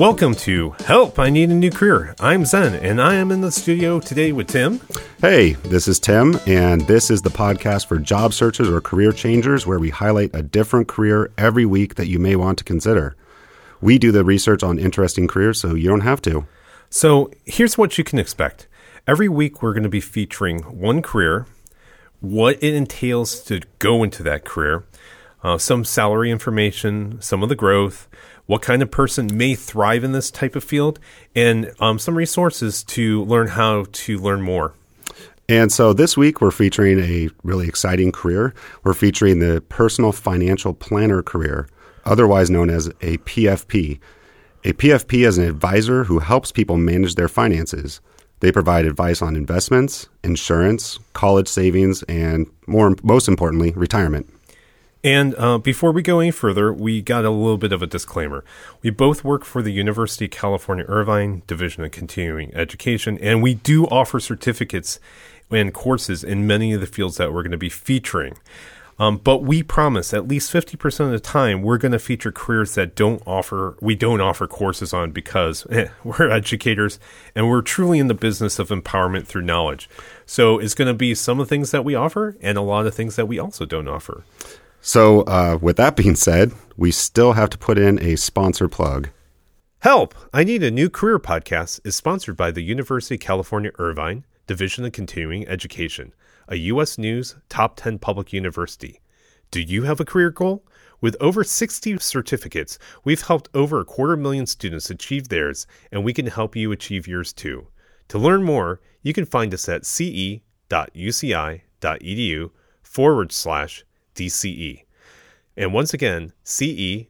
Welcome to Help, I Need a New Career. I'm Zen, and I am in the studio today with Tim. Hey, this is Tim, and this is the podcast for job searchers or career changers where we highlight a different career every week that you may want to consider. We do the research on interesting careers so you don't have to. So here's what you can expect. Every week, we're going to be featuring one career, what it entails to go into that career, uh, some salary information, some of the growth, what kind of person may thrive in this type of field, and um, some resources to learn how to learn more. And so this week we're featuring a really exciting career. We're featuring the personal financial planner career, otherwise known as a PFP. A PFP is an advisor who helps people manage their finances. They provide advice on investments, insurance, college savings, and more most importantly, retirement. And uh, before we go any further, we got a little bit of a disclaimer. We both work for the University of California Irvine Division of Continuing Education, and we do offer certificates and courses in many of the fields that we're going to be featuring. Um, but we promise at least 50% of the time we're going to feature careers that don't offer we don't offer courses on because eh, we're educators and we're truly in the business of empowerment through knowledge. So it's going to be some of the things that we offer and a lot of things that we also don't offer. So, uh, with that being said, we still have to put in a sponsor plug. Help! I Need a New Career podcast is sponsored by the University of California Irvine Division of Continuing Education, a U.S. News Top 10 public university. Do you have a career goal? With over 60 certificates, we've helped over a quarter million students achieve theirs, and we can help you achieve yours too. To learn more, you can find us at ce.uci.edu forward slash DCE. And once again, ce.uci.edu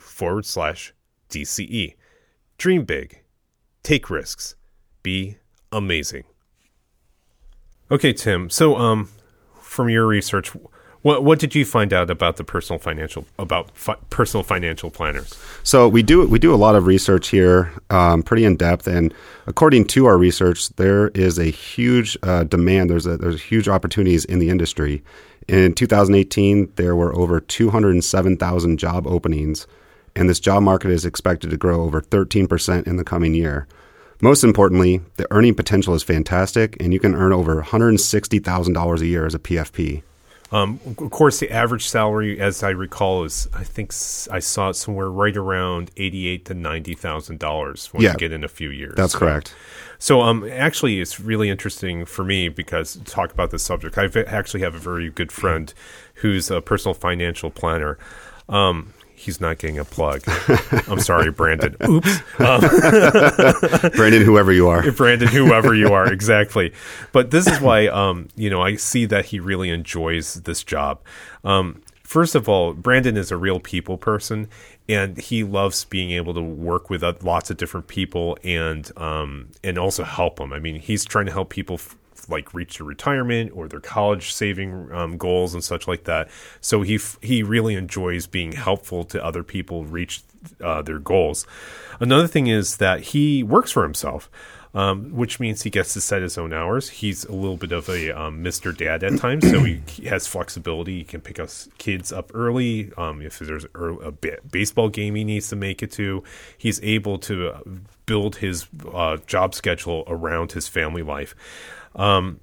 forward slash DCE. Dream big, take risks, be amazing. Okay, Tim. So, um, from your research, what what did you find out about the personal financial about fi- personal financial planners? So we do we do a lot of research here, um, pretty in depth, and according to our research, there is a huge uh, demand. There's a, there's huge opportunities in the industry. In 2018, there were over 207,000 job openings, and this job market is expected to grow over 13 percent in the coming year. Most importantly, the earning potential is fantastic, and you can earn over $160,000 a year as a PFP. Um, of course, the average salary, as I recall, is I think I saw it somewhere right around eighty-eight to ninety thousand dollars when Yeah. you get in a few years. That's correct. So, um, actually, it's really interesting for me because to talk about this subject, I actually have a very good friend who's a personal financial planner. Um, he's not getting a plug. I'm sorry, Brandon. Oops. Um, Brandon, whoever you are. Brandon, whoever you are, exactly. But this is why, um, you know, I see that he really enjoys this job. Um, first of all, Brandon is a real people person, and he loves being able to work with uh, lots of different people and um, and also help them. I mean, he's trying to help people. F- like reach their retirement or their college saving um, goals and such like that. So he f- he really enjoys being helpful to other people reach uh, their goals. Another thing is that he works for himself, um, which means he gets to set his own hours. He's a little bit of a um, Mr. Dad at times, so he, has flexibility. He can pick us kids up early. Um, if there's a, a baseball game he needs to make it to, he's able to uh, build his uh, job schedule around his family life. Um,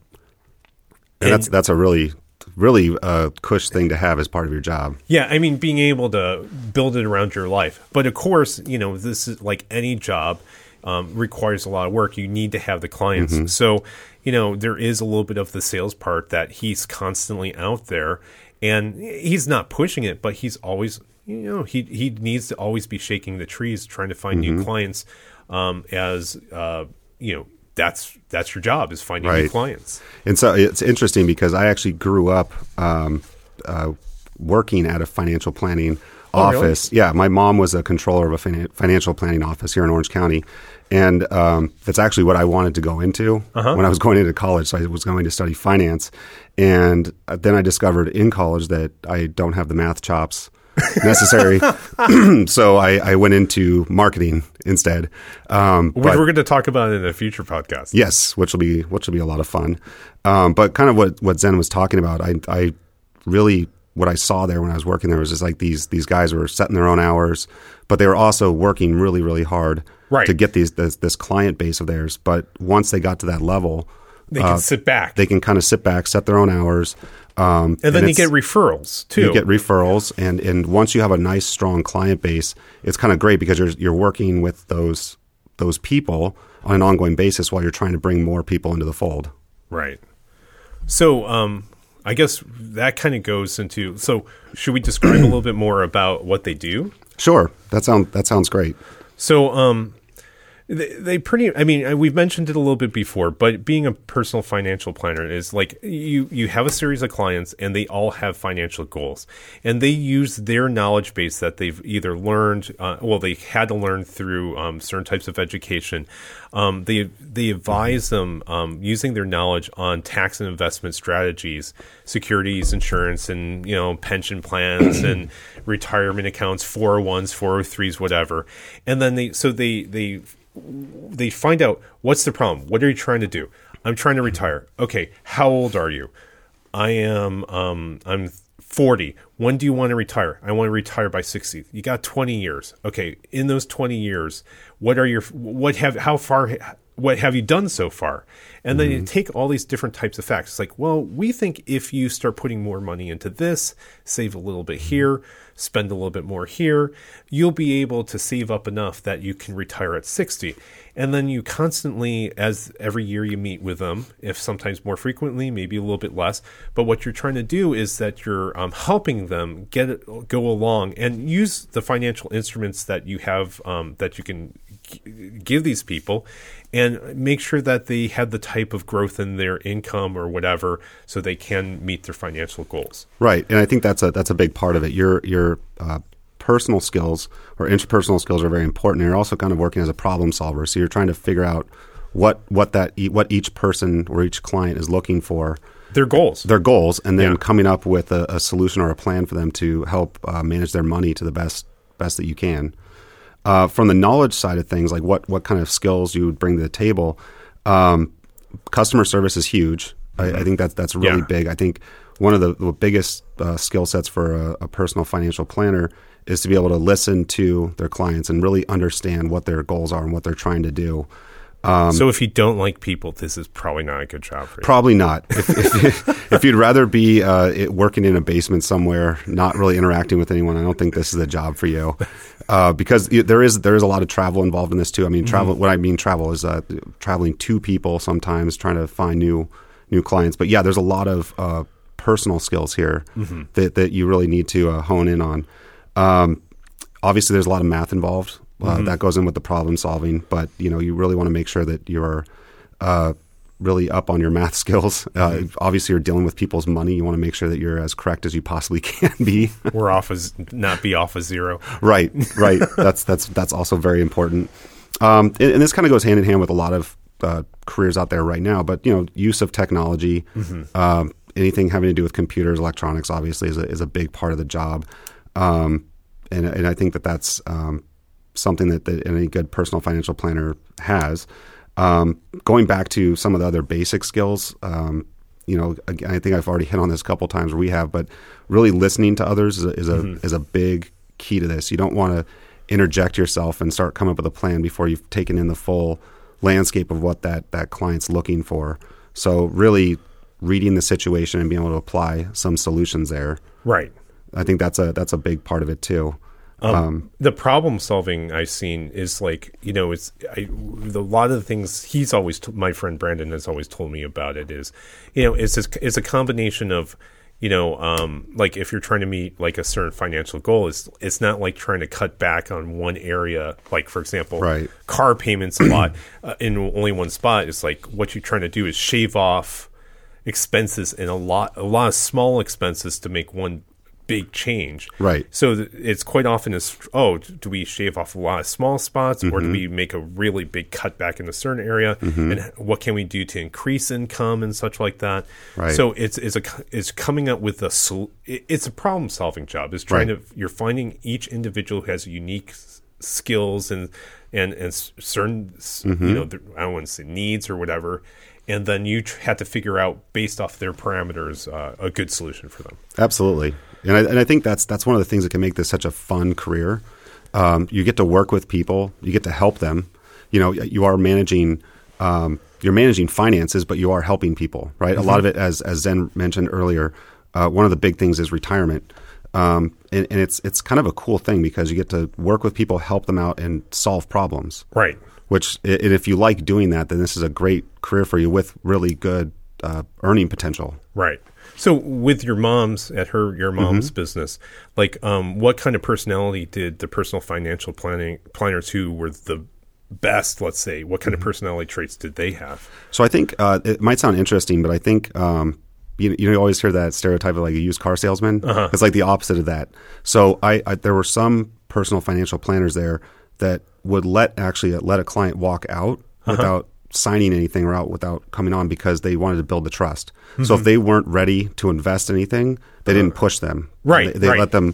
And that's that's a really really uh, cush thing to have as part of your job. Yeah, I mean, being able to build it around your life. But of course, you know, this is like any job um, requires a lot of work. You need to have the clients. So, you know, there is a little bit of the sales part that he's constantly out there, and he's not pushing it, but he's always, you know, he he needs to always be shaking the trees, trying to find new clients. Um, as uh, you know, that's that's your job is finding new clients. And so it's interesting because I actually grew up um, uh, working at a financial planning Oh, really? office. Yeah, my mom was a controller of a finan- financial planning office here in Orange County, and um, that's actually what I wanted to go into Uh-huh. when I was going into college. So I was going to study finance, and uh, then I discovered in college that I don't have the math chops necessary. so I, I went into marketing instead. Um, We but- we're going to talk about it in a future podcast. Yes, which will be which will be a lot of fun. Um, but kind of what what Zen was talking about, I I really what I saw there when I was working there was just like these these guys were setting their own hours, but they were also working really really hard Right. to get these this, this client base of theirs. But once they got to that level, They can sit back. they can kind of sit back, set their own hours, um, and then you get referrals too. you get referrals, and and once you have a nice strong client base, it's kind of great because you're you're working with those those people on an ongoing basis while you're trying to bring more people into the fold. Right. So, um, I guess that kind of goes into. So, should we describe a little bit more about what they do? Sure, that sounds that sounds great. So, um, they, they pretty. I mean, we've mentioned it a little bit before, but being a personal financial planner is like you you have a series of clients, and they all have financial goals, and they use their knowledge base that they've either learned, uh, well, they had to learn through um, certain types of education. Um, they they advise them um, using their knowledge on tax and investment strategies, securities, insurance, and you know pension plans and retirement accounts, four hundred ones, four hundred threes, whatever. And then they so they they they find out what's the problem. What are you trying to do? I'm trying to retire. Okay, how old are you? I am um I'm 40. When do you want to retire? I want to retire by 60. You got 20 years. Okay, in those 20 years, what are your what have how far what have you done so far? And then you take all these different types of facts. It's like, well, we think if you start putting more money into this, save a little bit here, spend a little bit more here, you'll be able to save up enough that you can retire at 60. And then you constantly, as every year you meet with them, if sometimes more frequently, maybe a little bit less. But what you're trying to do is that you're um, helping them get it, go along and use the financial instruments that you have um, that you can give these people and make sure that they have the type of growth in their income or whatever so they can meet their financial goals. Right, and I think that's a that's a big part of it. Your your uh, personal skills or interpersonal skills are very important. And you're also kind of working as a problem solver, so you're trying to figure out what what that e- what each person or each client is looking for, Their goals. their goals, and then Yeah. coming up with a, a solution or a plan for them to help uh, manage their money to the best best that you can. Uh, from the knowledge side of things, like what what kind of skills you would bring to the table, um, customer service is huge. I, I think that's that's really Yeah. big. I think one of the, the biggest uh, skill sets for a, a personal financial planner is to be able to listen to their clients and really understand what their goals are and what they're trying to do. So if you don't like people, this is probably not a good job for you. Probably not. If, if, if you'd rather be uh, working in a basement somewhere, not really interacting with anyone, I don't think this is a job for you. Uh, because there is there is a lot of travel involved in this too. I mean, travel. What I mean travel is uh, traveling to people sometimes, trying to find new new clients. But yeah, there's a lot of uh, personal skills here that that you really need to uh, hone in on. Um, obviously, there's a lot of math involved. Uh, That goes in with the problem solving, but you know you really want to make sure that you're uh, really up on your math skills. Uh, Obviously, you're dealing with people's money. You want to make sure that you're as correct as you possibly can be. We're off as not be off a zero. right, right. That's that's that's also very important. Um, and, and this kind of goes hand in hand with a lot of uh, careers out there right now. But you know, use of technology, um, anything having to do with computers, electronics, obviously is a, is a big part of the job. Um, and and I think that that's um, something that, that any good personal financial planner has. Um, going back to some of the other basic skills, um, you know, I think I've already hit on this a couple times. Where we have, but really listening to others is a is a, is a big key to this. You don't want to interject yourself and start coming up with a plan before you've taken in the full landscape of what that that client's looking for. So really reading the situation and being able to apply some solutions there. Right. I think that's a that's a big part of it too. the problem solving I've seen is like you know it's I, the, a lot of the things he's always t- my friend Brandon has always told me about it is you know it's it's a combination of you know um, like if you're trying to meet like a certain financial goal it's it's not like trying to cut back on one area like for example Right. car payments a lot uh, in only one spot it's like what you're trying to do is shave off expenses and a lot a lot of small expenses to make one big change Right. so th- it's quite often is oh, do we shave off a lot of small spots, or do mm-hmm. we make a really big cutback in a certain area? Mm-hmm. And what can we do to increase income and such like that? Right. So it's it's a it's coming up with a sol- it's a problem solving job. It's trying Right. to you're finding each individual who has unique skills and and and certain s mm-hmm. you know I don't want to say needs or whatever, and then you tr- had to figure out based off their parameters uh, a good solution for them. Absolutely, and I, and I think that's that's one of the things that can make this such a fun career. Um, you get to work with people, you get to help them. You know, you are managing. Um, you're managing finances, but you are helping people, right? A lot of it, as as Zen mentioned earlier, uh, one of the big things is retirement, um, and, and it's it's kind of a cool thing because you get to work with people, help them out, and solve problems. Right. Which, and if you like doing that, then this is a great career for you with really good uh, earning potential. Right. So with your mom's at her your mom's business, like um, what kind of personality did the personal financial planning planners who were the best, let's say, what kind of personality traits did they have? So I think uh, it might sound interesting, but I think um, you you always hear that stereotype of like a used car salesman. It's like the opposite of that. So I, I there were some personal financial planners there that would let actually let a client walk out without signing anything or out without coming on because they wanted to build the trust. So if they weren't ready to invest anything, they didn't push them. Right, They, they right. let them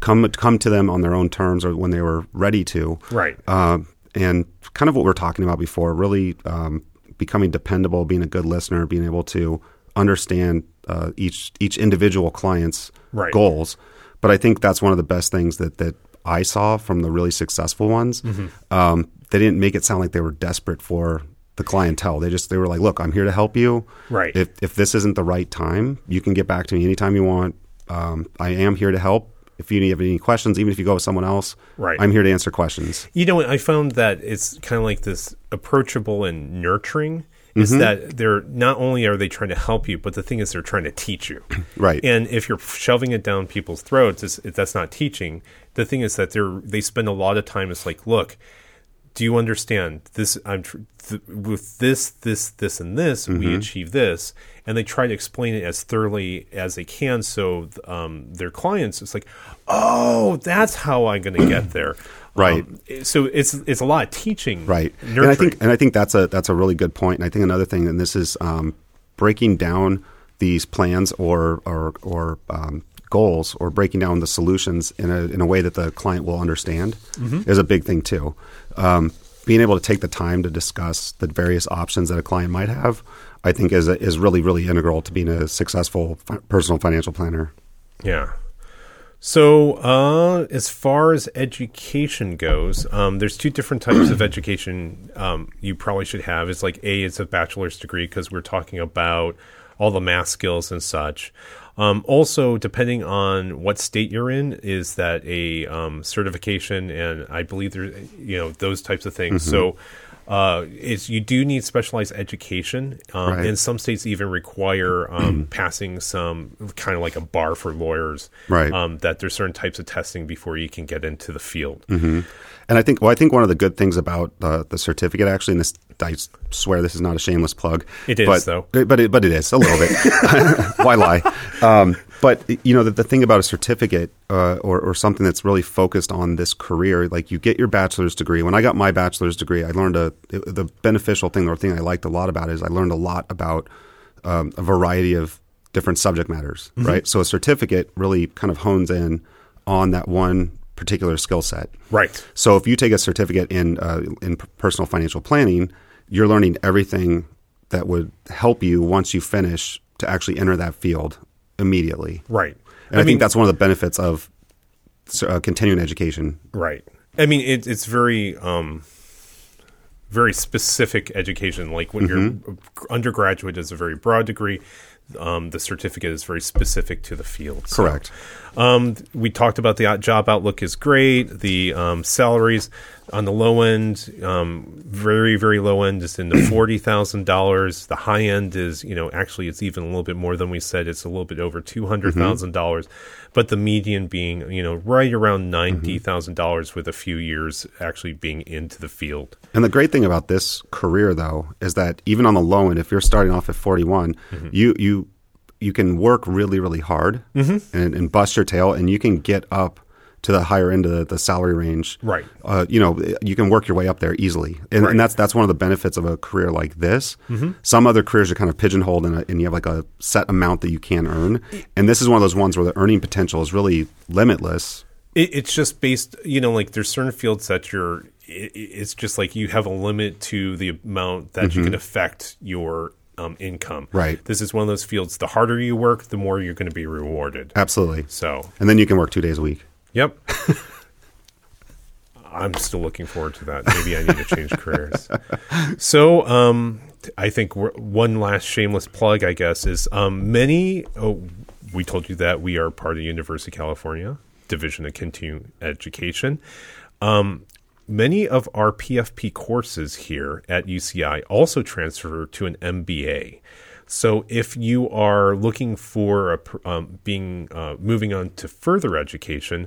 come come to them on their own terms or when they were ready to. Right. Uh, and kind of what we are talking about before, really um, becoming dependable, being a good listener, being able to understand uh, each each individual client's Right. goals. But I think that's one of the best things that that I saw from the really successful ones. Mm-hmm. Um, they didn't make it sound like they were desperate for the clientele. They just they were like, "Look, I'm here to help you. Right. If if this isn't the right time, you can get back to me anytime you want. Um, I am here to help. If you have any questions, even if you go with someone else, Right. I'm here to answer questions. You know, what? I found that it's kind of like this approachable and nurturing. Is Mm-hmm. that they're not only are they trying to help you, but the thing is they're trying to teach you. Right. And if you're shoving it down people's throats, that's not teaching. The thing is that they're they spend a lot of time. It's like, look, do you understand this? I'm tr- th- with this, this, this, and this. We Mm-hmm. achieve this, and they try to explain it as thoroughly as they can. So um, their clients, it's like, oh, that's how I'm going to get there. Right. Um, so it's it's a lot of teaching, right Nurturing. and i think and i think that's a that's a really good point and i think another thing and this is um, breaking down these plans or or or um, goals or breaking down the solutions in a in a way that the client will understand Mm-hmm. is a big thing too um, being able to take the time to discuss the various options that a client might have i think is a, is really really integral to being a successful fi- personal financial planner Yeah. So, uh, as far as education goes, um, there's two different types of education um, you probably should have. It's like A, it's a bachelor's degree because we're talking about all the math skills and such. Um, also, depending on what state you're in, is that a um, certification, and I believe there, you know, those types of things. So, uh, it's you do need specialized education, um, Right. and some states even require um, passing some kind of like a bar for lawyers, Right. Um, that there's certain types of testing before you can get into the field. And I think, well, I think one of the good things about uh, the certificate, actually, and this, I swear this is not a shameless plug. It is, but, though. But it, but it is a little bit. Why lie? But you know, the, the thing about a certificate uh, or, or something that's really focused on this career, like you get your bachelor's degree. When I got my bachelor's degree, I learned a it- the beneficial thing, or thing I liked a lot about it is I learned a lot about um, a variety of different subject matters. Right. So a certificate really kind of hones in on that one particular skill set. Right. So if you take a certificate in uh, in personal financial planning, you're learning everything that would help you once you finish to actually enter that field immediately. Right. And I, think that's one of the benefits of uh, continuing education. Right. I mean, it, it's very, um, very specific education. Like when Mm-hmm. your undergraduate is a very broad degree, um, the certificate is very specific to the field. So, Correct. Um, we talked about the job outlook is great. The um, salaries on the low end, um, very very low end is in the forty thousand dollars. The high end is you know actually it's even a little bit more than we said. It's a little bit over two hundred dollars, but the median being you know right around ninety dollars with a few years actually being into the field. And the great thing about this career, though, is that even on the low end, if you're starting off at 41, you you you can work really really hard mm-hmm. and, and bust your tail, and you can get up to the higher end of the, the salary range. Right. Uh, you know, you can work your way up there easily, and, and that's that's one of the benefits of a career like this. Mm-hmm. Some other careers are kind of pigeonholed, in a, and you have like a set amount that you can earn, and this is one of those ones where the earning potential is really limitless. It, it's just based, you know, like there's certain fields that you're. It, it's just like you have a limit to the amount that you mm-hmm. can affect your um, income. Right. This is one of those fields. The harder you work, the more you're going to be rewarded. Absolutely. So, And then you can work two days a week. yep. I'm still looking forward to that. Maybe I need to change careers. So, um, I think we're, one last shameless plug, I guess, is um, many. Oh, we told you that we are part of the University of California Division of Continuing Education. Um, many of our PFP courses here at UCI also transfer to an MBA. So if you are looking for a, um, being uh, moving on to further education,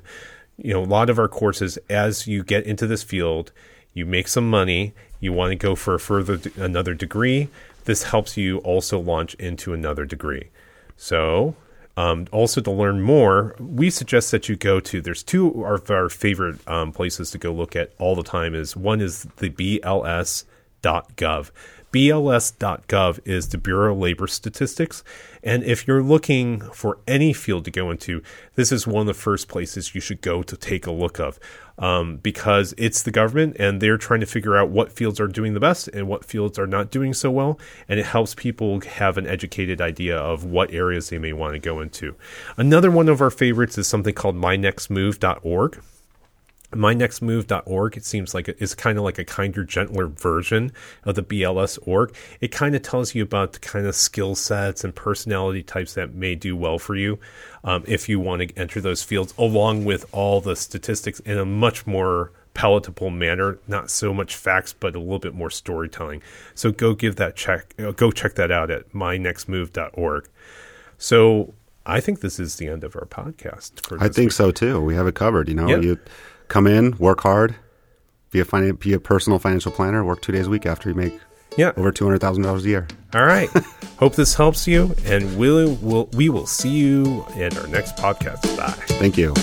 you know a lot of our courses as you get into this field, you make some money, you want to go for a further another degree. This helps you also launch into another degree. So um, also, to learn more, we suggest that you go to. There's two of our favorite um, places to go look at all the time. Is one is the BLS.gov. BLS.gov is the Bureau of Labor Statistics, and if you're looking for any field to go into, this is one of the first places you should go to take a look of, um, because it's the government and they're trying to figure out what fields are doing the best and what fields are not doing so well, and it helps people have an educated idea of what areas they may want to go into. Another one of our favorites is something called mynextmove.org mynextmove.org it seems like it's kind of like a kinder gentler version of the bls org it kind of tells you about the kind of skill sets and personality types that may do well for you um, if you want to enter those fields along with all the statistics in a much more palatable manner not so much facts but a little bit more storytelling so go give that check go check that out at mynextmove.org so i think this is the end of our podcast for I think week. so too. We have it covered. You know, Yep. you come in, work hard, be a finan- be a personal financial planner, work two days a week after you make yeah over two hundred thousand dollars a year. All right. Hope this helps you, and we'll, we'll, we will see you in our next podcast. Bye. Thank you.